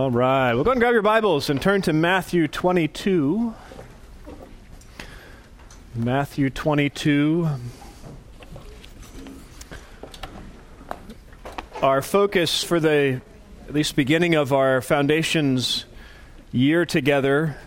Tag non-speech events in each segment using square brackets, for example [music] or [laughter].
All right. Well, go and grab your Bibles and turn to Matthew 22. Matthew 22. Our focus for the at least beginning of our foundations year together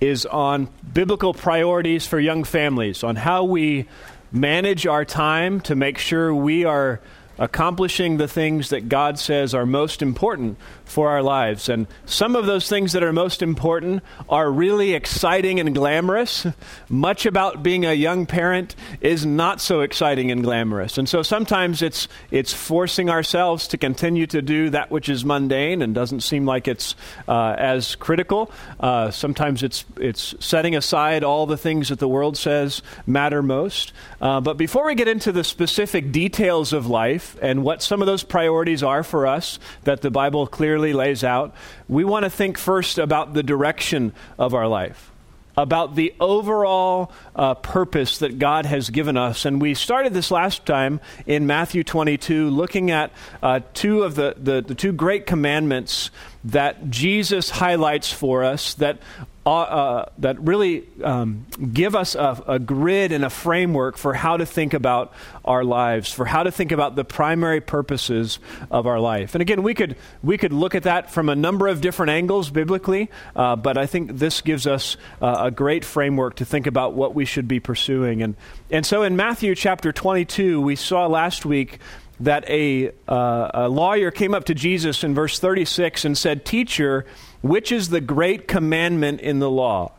is on biblical priorities for young families, on how we manage our time to make sure we are accomplishing the things that God says are most important for our lives. And some of those things that are most important are really exciting and glamorous. [laughs] Much about being a young parent is not so exciting and glamorous. And so sometimes it's it's forcing ourselves to continue to do that which is mundane and doesn't seem like it's uh, as critical. Uh, sometimes it's it's setting aside all the things that the world says matter most. Uh, but before we get into the specific details of life and what some of those priorities are for us that the Bible clearly clearly lays out, we want to think first about the direction of our life, about the overall uh, purpose that God has given us. And we started this last time in Matthew 22, looking at uh, two of the, the, the two great commandments that Jesus highlights for us that uh, uh, that really um, give us a, a, grid and a framework for how to think about our lives, for how to think about the primary purposes of our life. And again, we could we could look at that from a number of different angles biblically, uh, but I think this gives us uh, a great framework to think about what we should be pursuing. And and so in Matthew chapter 22, we saw last week that a, uh, a lawyer came up to Jesus in verse 36 and said, "Teacher." Which is the great commandment in the law?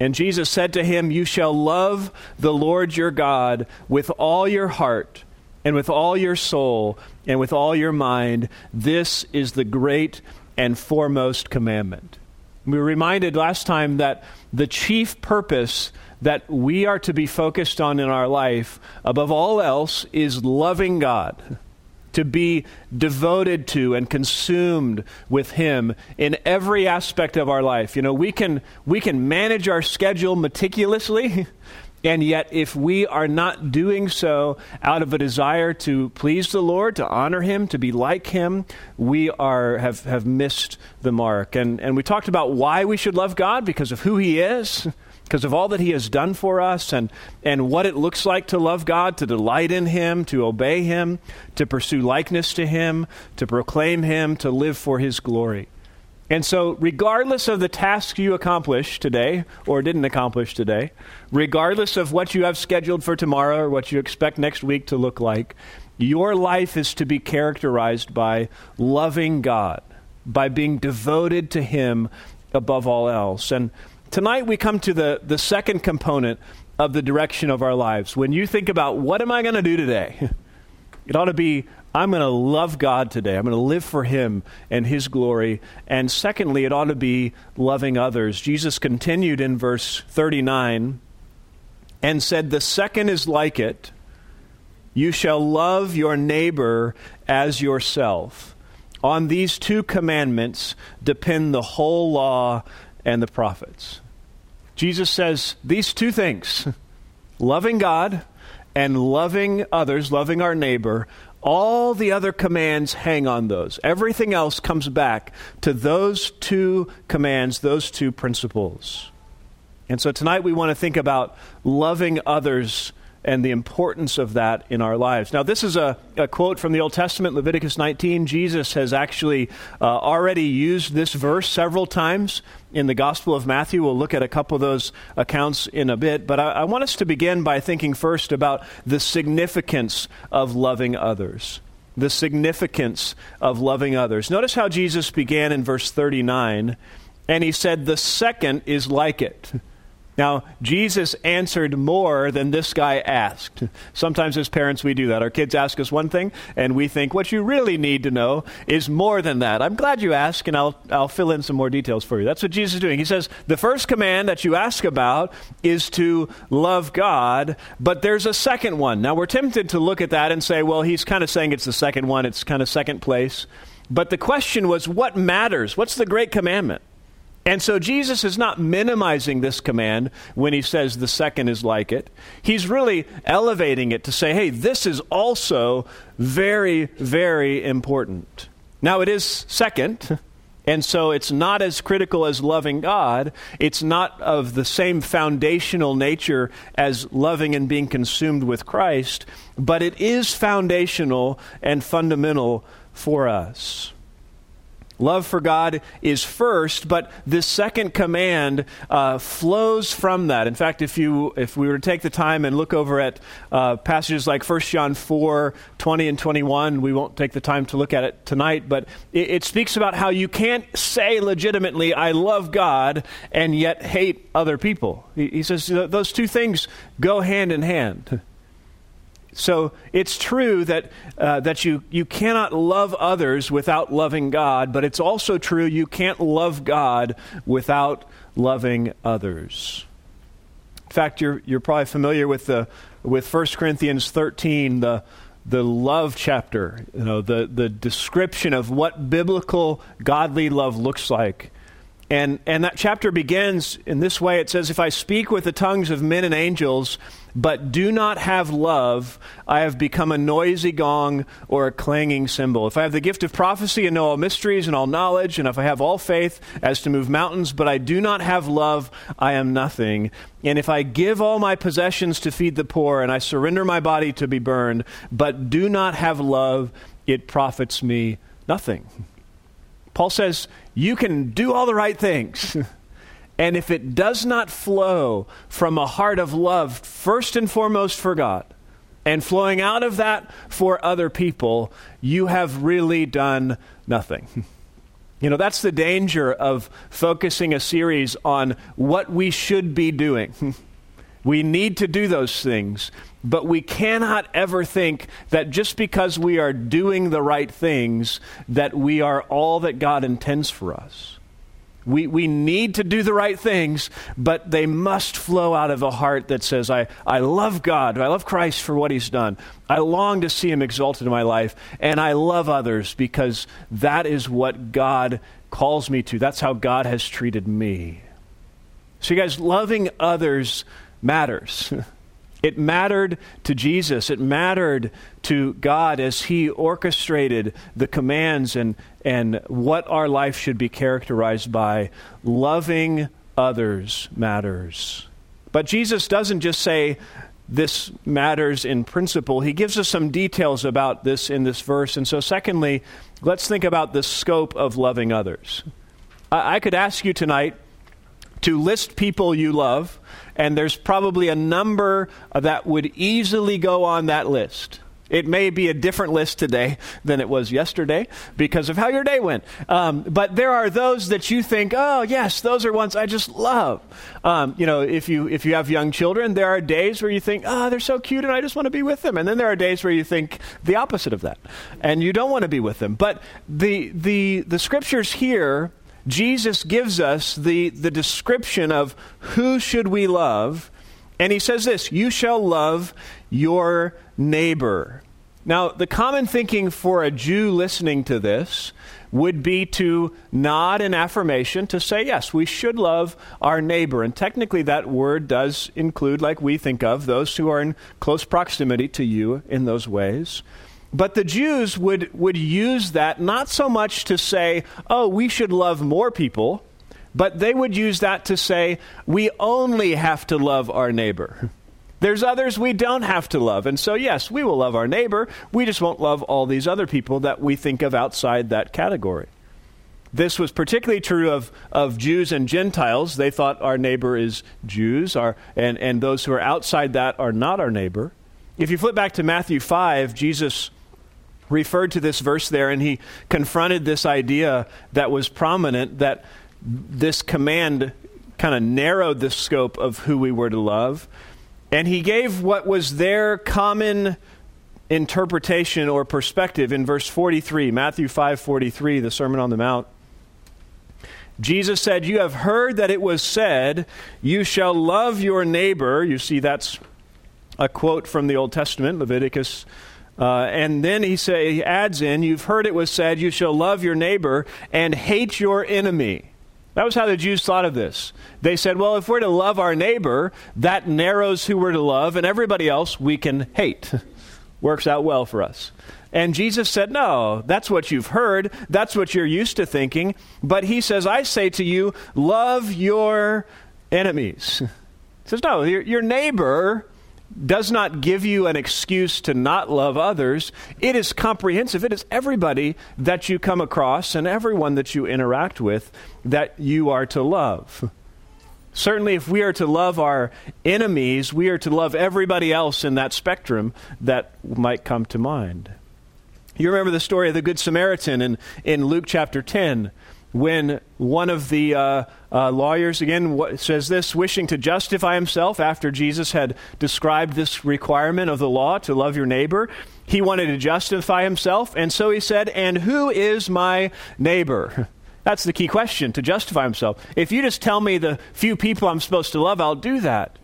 And Jesus said to him, You shall love the Lord your God with all your heart, and with all your soul, and with all your mind. This is the great and foremost commandment. We were reminded last time that the chief purpose that we are to be focused on in our life, above all else, is loving God to be devoted to and consumed with him in every aspect of our life. You know, we can we can manage our schedule meticulously, [laughs] and yet if we are not doing so out of a desire to please the Lord, to honor him, to be like him, we are have have missed the mark. And and we talked about why we should love God because of who he is [laughs] because of all that He has done for us and, and what it looks like to love God, to delight in Him, to obey Him, to pursue likeness to Him, to proclaim Him, to live for His glory. And so, regardless of the task you accomplish today or didn't accomplish today, regardless of what you have scheduled for tomorrow or what you expect next week to look like, your life is to be characterized by loving God, by being devoted to Him above all else. And Tonight we come to the, the second component of the direction of our lives. When you think about what am I going to do today? [laughs] It ought to be I'm going to love God today. I'm going to live for Him and His glory. And secondly, it ought to be loving others. Jesus continued in verse 39 and said, The second is like it you shall love your neighbor as yourself. On these two commandments depend the whole law and the prophets. Jesus says these two things [laughs] loving God and loving others, loving our neighbor, all the other commands hang on those. Everything else comes back to those two commands, those two principles. And so tonight we want to think about loving others and the importance of that in our lives. Now, this is a, a quote from the Old Testament, Leviticus 19. Jesus has actually uh, already used this verse several times in the Gospel of Matthew. We'll look at a couple of those accounts in a bit. But I, I want us to begin by thinking first about the significance of loving others. The significance of loving others. Notice how Jesus began in verse 39, and he said, The second is like it. Now, Jesus answered more than this guy asked. Sometimes as parents we do that. Our kids ask us one thing, and we think what you really need to know is more than that. I'm glad you asked, and I'll, I'll fill in some more details for you. That's what Jesus is doing. He says, the first command that you ask about is to love God, but there's a second one. Now, we're tempted to look at that and say, well, he's kind of saying it's the second one, it's kind of second place. But the question was, what matters? What's the great commandment? And so Jesus is not minimizing this command when he says the second is like it. He's really elevating it to say, hey, this is also very, very important. Now, it is second, [laughs] And so it's not as critical as loving God. It's not of the same foundational nature as loving and being consumed with Christ, but it is foundational and fundamental for us. Love for God is first, but this second command uh, flows from that. In fact, if you if we were to take the time and look over at uh, passages like 1 John 4, 20 and 21, we won't take the time to look at it tonight, but it, it speaks about how you can't say legitimately, I love God, and yet hate other people. He, he says those two things go hand in hand. So it's true that, uh, that you, you cannot love others without loving God, but it's also true you can't love God without loving others. In fact, you're, you're probably familiar with, the, with 1 Corinthians 13, the, the love chapter, you know, the, the description of what biblical godly love looks like. And, and that chapter begins in this way it says, If I speak with the tongues of men and angels, but do not have love, I have become a noisy gong or a clanging cymbal. If I have the gift of prophecy and know all mysteries and all knowledge, and if I have all faith as to move mountains, but I do not have love, I am nothing. And if I give all my possessions to feed the poor, and I surrender my body to be burned, but do not have love, it profits me nothing. Paul says, You can do all the right things. [laughs] and if it does not flow from a heart of love, first and foremost for God, and flowing out of that for other people, you have really done nothing. [laughs] You know, that's the danger of focusing a series on what we should be doing. [laughs] We need to do those things, but we cannot ever think that just because we are doing the right things, that we are all that God intends for us. We, we need to do the right things, but they must flow out of a heart that says, I, I love God. I love Christ for what he's done. I long to see him exalted in my life, and I love others because that is what God calls me to. That's how God has treated me. So, you guys, loving others matters. It mattered to Jesus. It mattered to God as He orchestrated the commands and, and what our life should be characterized by. Loving others matters. But Jesus doesn't just say, this matters in principle. He gives us some details about this in this verse. And so, secondly, let's think about the scope of loving others. I, I could ask you tonight to list people you love and there's probably a number that would easily go on that list. It may be a different list today than it was yesterday because of how your day went. Um, but there are those that you think, oh yes, those are ones I just love. Um, you know, if you if you have young children, there are days where you think, oh, they're so cute, and I just want to be with them. And then there are days where you think the opposite of that, and you don't want to be with them. But the the the scriptures here Jesus gives us the, the description of who should we love, and he says this, you shall love your neighbor. Now, the common thinking for a Jew listening to this would be to nod in affirmation to say, yes, we should love our neighbor. And technically, that word does include, like we think of, those who are in close proximity to you in those ways. But the Jews would, would use that not so much to say, oh, we should love more people, but they would use that to say, we only have to love our neighbor. There's others we don't have to love. And so, yes, we will love our neighbor. We just won't love all these other people that we think of outside that category. This was particularly true of, of Jews and Gentiles. They thought our neighbor is Jews, our, and, and those who are outside that are not our neighbor. If you flip back to Matthew 5, Jesus referred to this verse there and he confronted this idea that was prominent that this command kind of narrowed the scope of who we were to love. And he gave what was their common interpretation or perspective in verse 43, Matthew 5:43, the Sermon on the Mount. Jesus said, "You have heard that it was said, you shall love your neighbor." You see that's a quote from the Old Testament, Leviticus uh, and then he, say, he adds in, You've heard it was said, You shall love your neighbor and hate your enemy. That was how the Jews thought of this. They said, Well, if we're to love our neighbor, that narrows who we're to love, and everybody else we can hate. [laughs] Works out well for us. And Jesus said, No, that's what you've heard. That's what you're used to thinking. But he says, I say to you, love your enemies. [laughs] He says, No, your, your neighbor does not give you an excuse to not love others. It is comprehensive. It is everybody that you come across and everyone that you interact with that you are to love. Certainly, if we are to love our enemies, we are to love everybody else in that spectrum that might come to mind. You remember the story of the Good Samaritan in, in Luke chapter 10 when one of the uh, uh, lawyers, again, says this, wishing to justify himself after Jesus had described this requirement of the law to love your neighbor, he wanted to justify himself, and so he said, And who is my neighbor? [laughs] That's the key question to justify himself. If you just tell me the few people I'm supposed to love, I'll do that.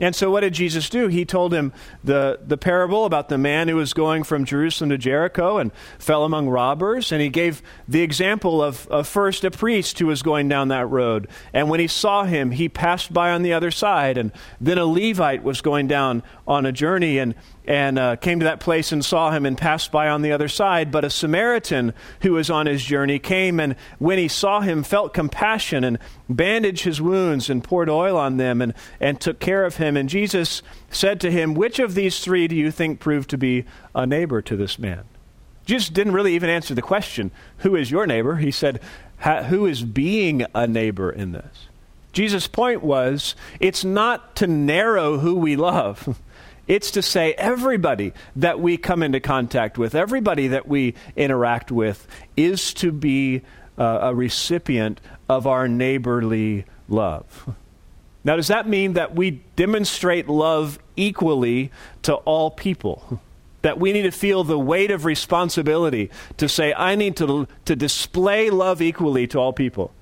And so, what did Jesus do? He told him the, the parable about the man who was going from Jerusalem to Jericho and fell among robbers. And he gave the example of, of first a priest who was going down that road. And when he saw him, he passed by on the other side. And then a Levite was going down on a journey. And and uh, came to that place and saw him and passed by on the other side. But a Samaritan who was on his journey came and when he saw him felt compassion and bandaged his wounds and poured oil on them and, and took care of him. And Jesus said to him, Which of these three do you think proved to be a neighbor to this man? Jesus didn't really even answer the question, Who is your neighbor? He said, Who is being a neighbor in this? Jesus' point was, it's not to narrow who we love. [laughs] It's to say everybody that we come into contact with, everybody that we interact with, is to be uh, a recipient of our neighborly love. Now, does that mean that we demonstrate love equally to all people? That we need to feel the weight of responsibility to say, I need to, to display love equally to all people?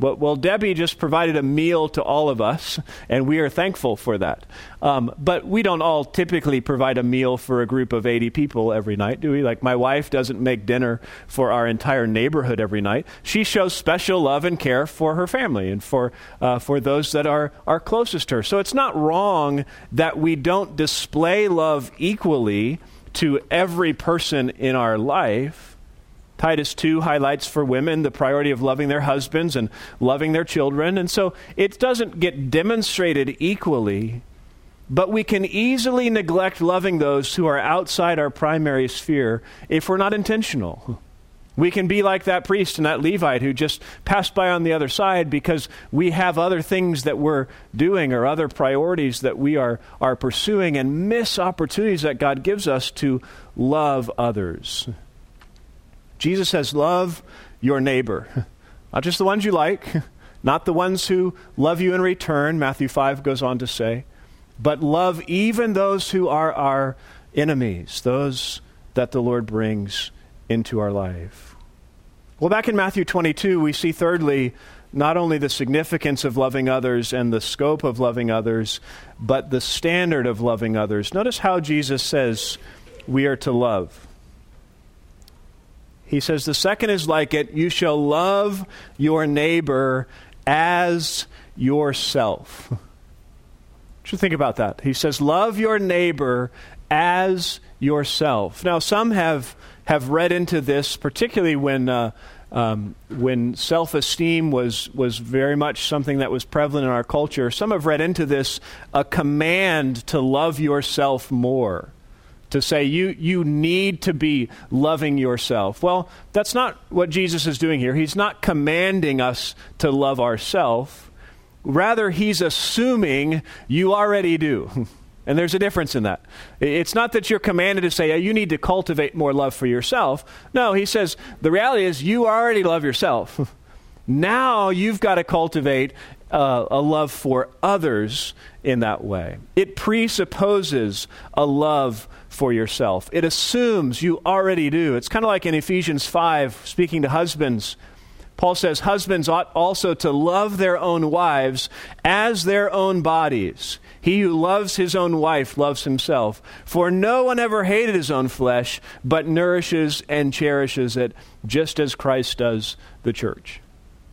Well, Debbie just provided a meal to all of us, and we are thankful for that. Um, but we don't all typically provide a meal for a group of 80 people every night, do we? Like, my wife doesn't make dinner for our entire neighborhood every night. She shows special love and care for her family and for, uh, for those that are, are closest to her. So it's not wrong that we don't display love equally to every person in our life. Titus 2 highlights for women the priority of loving their husbands and loving their children. And so it doesn't get demonstrated equally, but we can easily neglect loving those who are outside our primary sphere if we're not intentional. We can be like that priest and that Levite who just passed by on the other side because we have other things that we're doing or other priorities that we are, are pursuing and miss opportunities that God gives us to love others. Jesus says, Love your neighbor. [laughs] Not just the ones you like, [laughs] not the ones who love you in return, Matthew 5 goes on to say, but love even those who are our enemies, those that the Lord brings into our life. Well, back in Matthew 22, we see thirdly not only the significance of loving others and the scope of loving others, but the standard of loving others. Notice how Jesus says we are to love. He says, The second is like it you shall love your neighbor as yourself. [laughs] Should think about that. He says, Love your neighbor as yourself. Now, some have, have read into this, particularly when. Uh, um, when self esteem was, was very much something that was prevalent in our culture, some have read into this a command to love yourself more to say you, you need to be loving yourself. Well, that's not what Jesus is doing here. He's not commanding us to love ourselves. Rather, he's assuming you already do. [laughs] And there's a difference in that. It's not that you're commanded to say, you need to cultivate more love for yourself. No, he says, the reality is you already love yourself. [laughs] now you've got to cultivate uh, a love for others in that way. It presupposes a love for yourself. It assumes you already do. It's kind of like in Ephesians 5, speaking to husbands. Paul says, Husbands ought also to love their own wives as their own bodies. He who loves his own wife loves himself. For no one ever hated his own flesh, but nourishes and cherishes it, just as Christ does the church.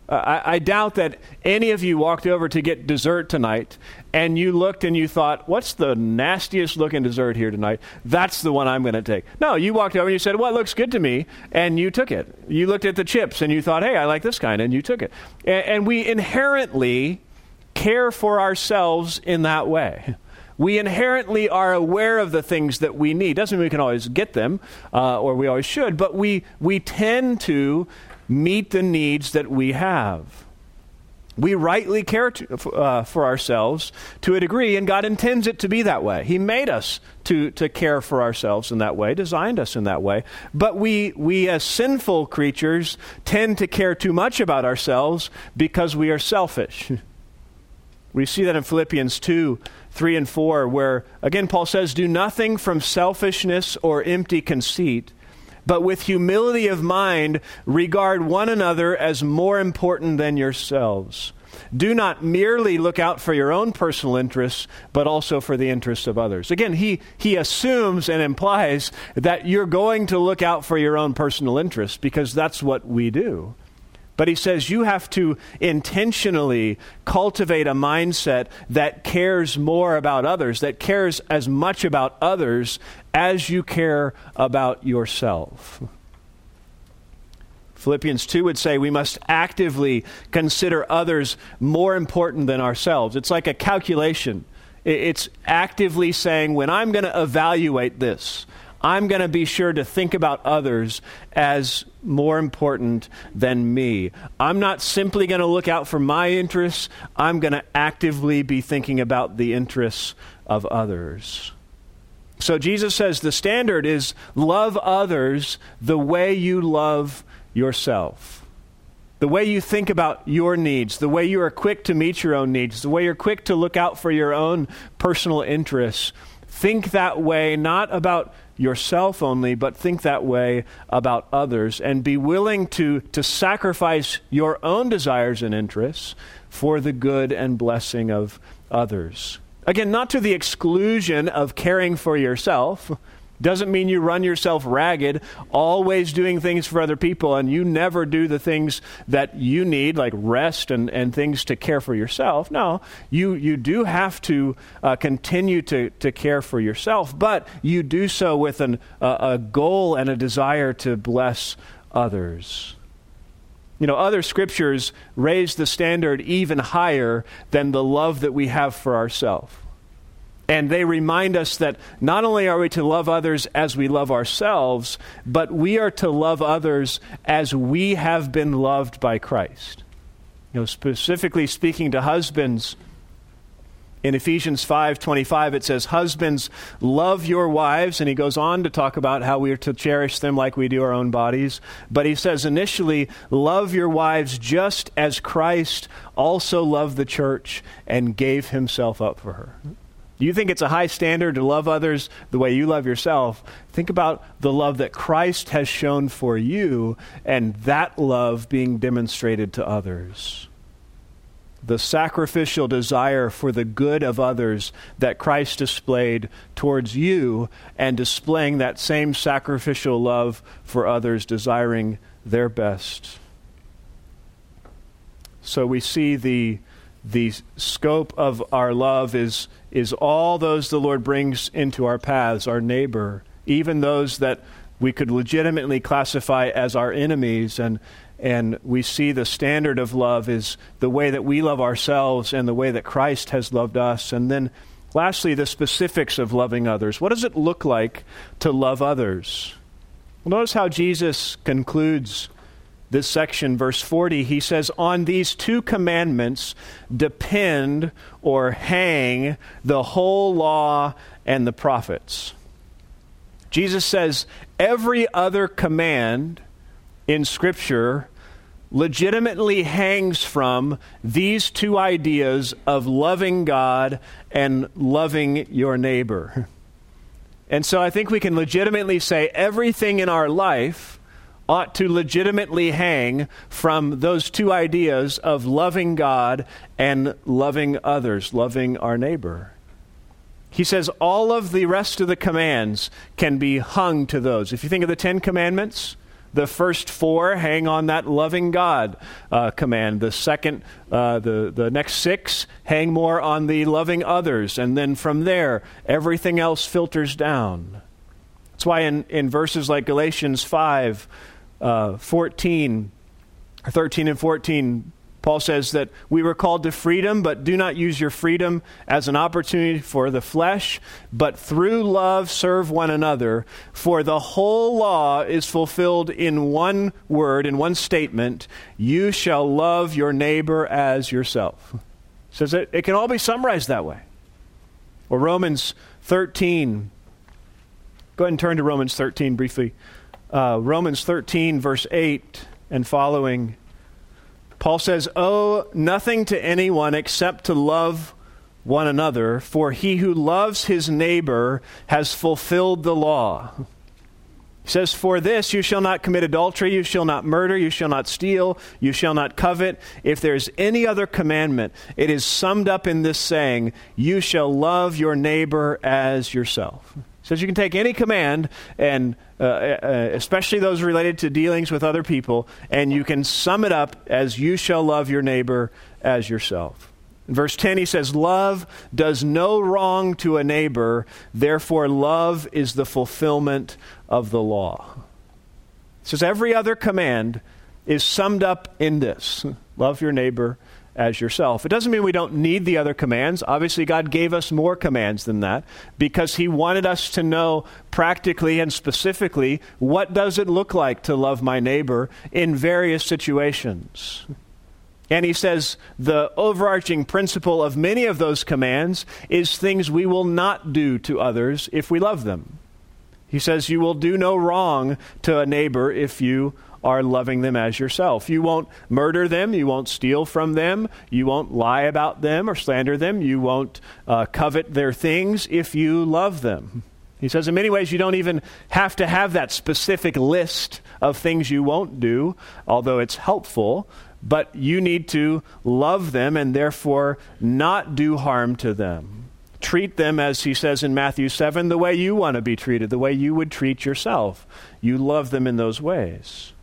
I, I, doubt that any of you walked over to get dessert tonight and you looked and you thought, what's the nastiest looking dessert here tonight? That's the one I'm going to take. No, you walked over and you said, well, it looks good to me, and you took it. You looked at the chips and you thought, hey, I like this kind, and you took it. and, and we inherently care for ourselves in that way. We inherently are aware of the things that we need. Doesn't mean we can always get them, uh, or we always should, but we, we tend to meet the needs that we have. We rightly care to, uh, for ourselves to a degree, and God intends it to be that way. He made us to, to care for ourselves in that way, designed us in that way. But we, we, as sinful creatures, tend to care too much about ourselves because we are selfish. [laughs] We see that in Philippians 2 3 and 4, where, again, Paul says, Do nothing from selfishness or empty conceit but with humility of mind, regard one another as more important than yourselves. Do not merely look out for your own personal interests, but also for the interests of others. Again, he, he assumes and implies that you're going to look out for your own personal interests because that's what we do. But he says you have to intentionally cultivate a mindset that cares more about others, that cares as much about others as you care about yourself. Philippians 2 would say we must actively consider others more important than ourselves. It's like a calculation. It's actively saying, when I'm going to evaluate this, I'm going to be sure to think about others as more important than me. I'm not simply going to look out for my interests, I'm going to actively be thinking about the interests of others. So Jesus says the standard is love others the way you love yourself. The way you think about your needs, the way you are quick to meet your own needs, the way you're quick to look out for your own personal interests. Think that way, not about yourself only, but think that way about others and be willing to, to sacrifice your own desires and interests for the good and blessing of others. Again, not to the exclusion of caring for yourself doesn't mean you run yourself ragged, always doing things for other people, and you never do the things that you need, like rest and, and things to care for yourself. No, you, you do have to uh, continue to, to care for yourself, but you do so with an, uh, a goal and a desire to bless others. You know, other scriptures raise the standard even higher than the love that we have for ourselves. And they remind us that not only are we to love others as we love ourselves, but we are to love others as we have been loved by Christ. You know, specifically speaking to husbands, in Ephesians 5:25 it says husbands love your wives and he goes on to talk about how we are to cherish them like we do our own bodies but he says initially love your wives just as Christ also loved the church and gave himself up for her. Do you think it's a high standard to love others the way you love yourself? Think about the love that Christ has shown for you and that love being demonstrated to others. The sacrificial desire for the good of others that Christ displayed towards you, and displaying that same sacrificial love for others, desiring their best. So we see the, the scope of our love is is all those the Lord brings into our paths, our neighbor, even those that we could legitimately classify as our enemies. And and we see the standard of love is the way that we love ourselves and the way that Christ has loved us. And then lastly the specifics of loving others. What does it look like to love others? Well, notice how Jesus concludes this section, verse 40, he says, On these two commandments depend or hang the whole law and the prophets. Jesus says every other command in Scripture legitimately hangs from these two ideas of loving God and loving your neighbor. [laughs] And so I think we can legitimately say everything in our life ought to legitimately hang from those two ideas of loving God and loving others, loving our neighbor. He says all of the rest of the commands can be hung to those. If you think of the Ten Commandments, the first four hang on that loving God uh, command. The second, uh, the, the next six hang more on the loving others. And then from there, everything else filters down. That's why in, in verses like Galatians 5, uh, 14, 13 and 14, Paul says that we were called to freedom, but do not use your freedom as an opportunity for the flesh, but through love serve one another. For the whole law is fulfilled in one word, in one statement you shall love your neighbor as yourself. says it, it can all be summarized that way. Or Romans 13. Go ahead and turn to Romans 13 briefly. Uh, Romans 13, verse 8 and following. Paul says, Owe nothing to anyone except to love one another, for he who loves his neighbor has fulfilled the law. He says, For this you shall not commit adultery, you shall not murder, you shall not steal, you shall not covet. If there's any other commandment, it is summed up in this saying, You shall love your neighbor as yourself says you can take any command and uh, uh, especially those related to dealings with other people and you can sum it up as you shall love your neighbor as yourself. In verse 10 he says love does no wrong to a neighbor therefore love is the fulfillment of the law. It says every other command is summed up in this love your neighbor as yourself. It doesn't mean we don't need the other commands. Obviously, God gave us more commands than that because He wanted us to know practically and specifically what does it look like to love my neighbor in various situations. And he says the overarching principle of many of those commands is things we will not do to others if we love them. He says, You will do no wrong to a neighbor if you are loving them as yourself. You won't murder them. You won't steal from them. You won't lie about them or slander them. You won't uh, covet their things if you love them. He says, in many ways, you don't even have to have that specific list of things you won't do, although it's helpful, but you need to love them and therefore not do harm to them. Treat them, as he says in Matthew 7, the way you want to be treated, the way you would treat yourself. You love them in those ways.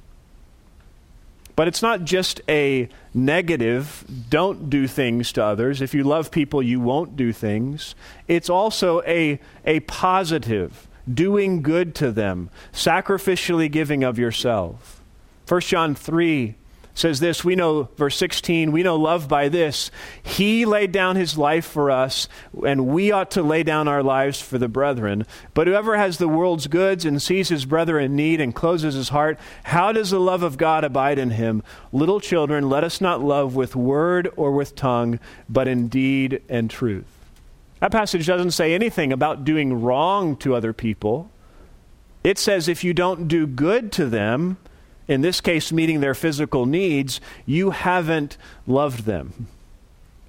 But it's not just a negative, don't do things to others. If you love people, you won't do things. It's also a, a positive, doing good to them, sacrificially giving of yourself. 1 John 3 says this we know verse 16 we know love by this. He laid down his life for us and we ought to lay down our lives for the brethren. But whoever has the world's goods and sees his brother in need and closes his heart how does the love of god abide in him? Little children let us not love with word or with tongue but in deed and truth. That passage doesn't say anything about doing wrong to other people. It says if you don't do good to them in this case, meeting their physical needs, you haven't loved them.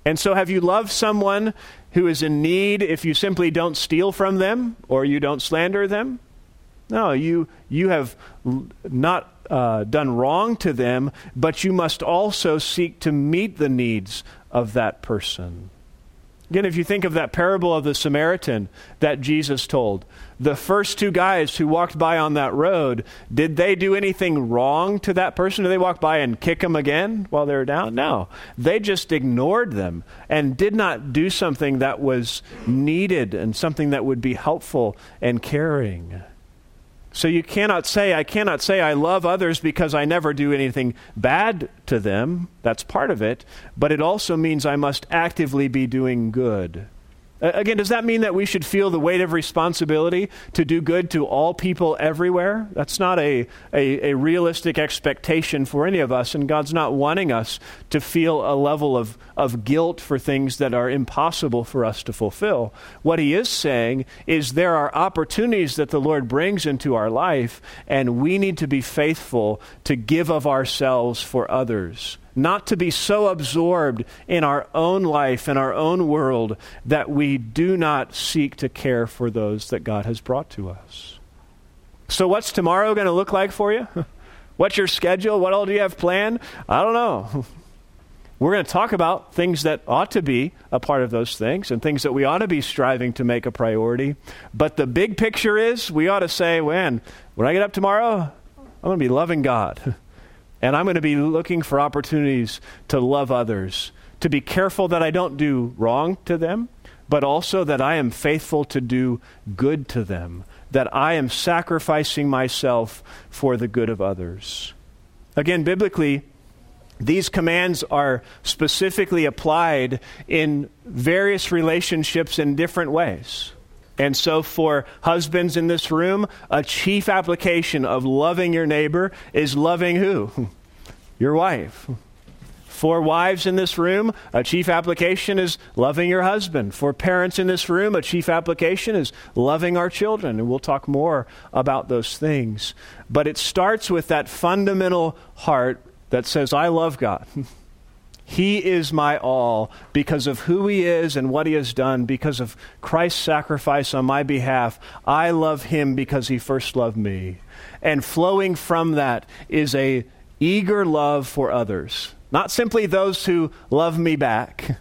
And so, have you loved someone who is in need if you simply don't steal from them or you don't slander them? No, you, you have not uh, done wrong to them, but you must also seek to meet the needs of that person. Again, if you think of that parable of the Samaritan that Jesus told, the first two guys who walked by on that road, did they do anything wrong to that person? Did they walk by and kick him again while they were down? No. They just ignored them and did not do something that was needed and something that would be helpful and caring. So you cannot say, I cannot say I love others because I never do anything bad to them. That's part of it. But it also means I must actively be doing good. Uh, again, does that mean that we should feel the weight of responsibility to do good to all people everywhere? That's not a, a, a, realistic expectation for any of us, and God's not wanting us to feel a level of, of guilt for things that are impossible for us to fulfill. What He is saying is there are opportunities that the Lord brings into our life, and we need to be faithful to give of ourselves for others not to be so absorbed in our own life and our own world that we do not seek to care for those that God has brought to us. So, what's tomorrow going to look like for you? [laughs] What's your schedule? What all do you have planned? I don't know. [laughs] We're going to talk about things that ought to be a part of those things and things that we ought to be striving to make a priority. But the big picture is we ought to say, when, when I get up tomorrow, I'm going to be loving God. [laughs] And I'm going to be looking for opportunities to love others, to be careful that I don't do wrong to them, but also that I am faithful to do good to them, that I am sacrificing myself for the good of others. Again, biblically, these commands are specifically applied in various relationships in different ways. And so, for husbands in this room, a chief application of loving your neighbor is loving who? [laughs] Your wife. For wives in this room, a chief application is loving your husband. For parents in this room, a chief application is loving our children. And we'll talk more about those things. But it starts with that fundamental heart that says, I love God. [laughs] He is my all because of who He is and what He has done, because of Christ's sacrifice on my behalf. I love Him because He first loved me. And flowing from that is a eager love for others. Not simply those who love me back,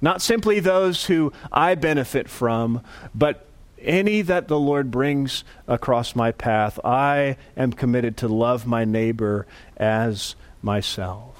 not simply those who I benefit from, but any that the Lord brings across my path. I am committed to love my neighbor as myself.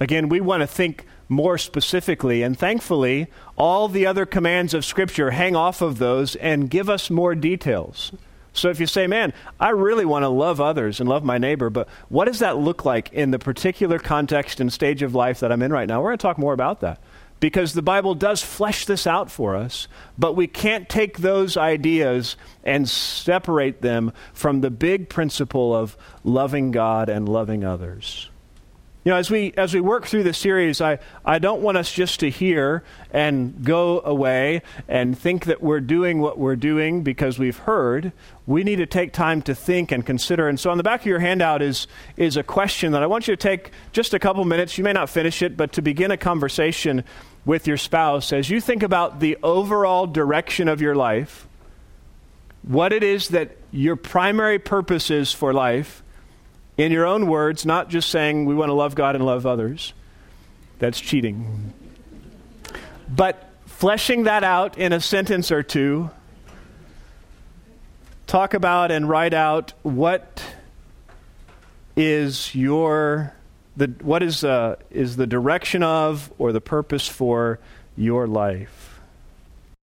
Again, we want to think more specifically, and thankfully, all the other commands of Scripture hang off of those and give us more details. So if you say, man, I really want to love others and love my neighbor, but what does that look like in the particular context and stage of life that I'm in right now? We're going to talk more about that because the Bible does flesh this out for us, but we can't take those ideas and separate them from the big principle of loving God and loving others. You know, as we as we work through this series, I, I don't want us just to hear and go away and think that we're doing what we're doing because we've heard. We need to take time to think and consider. And so on the back of your handout is is a question that I want you to take just a couple minutes. You may not finish it, but to begin a conversation with your spouse as you think about the overall direction of your life, what it is that your primary purpose is for life in your own words, not just saying we want to love God and love others. That's cheating. But fleshing that out in a sentence or two, talk about and write out what is your the what is uh, is the direction of or the purpose for your life.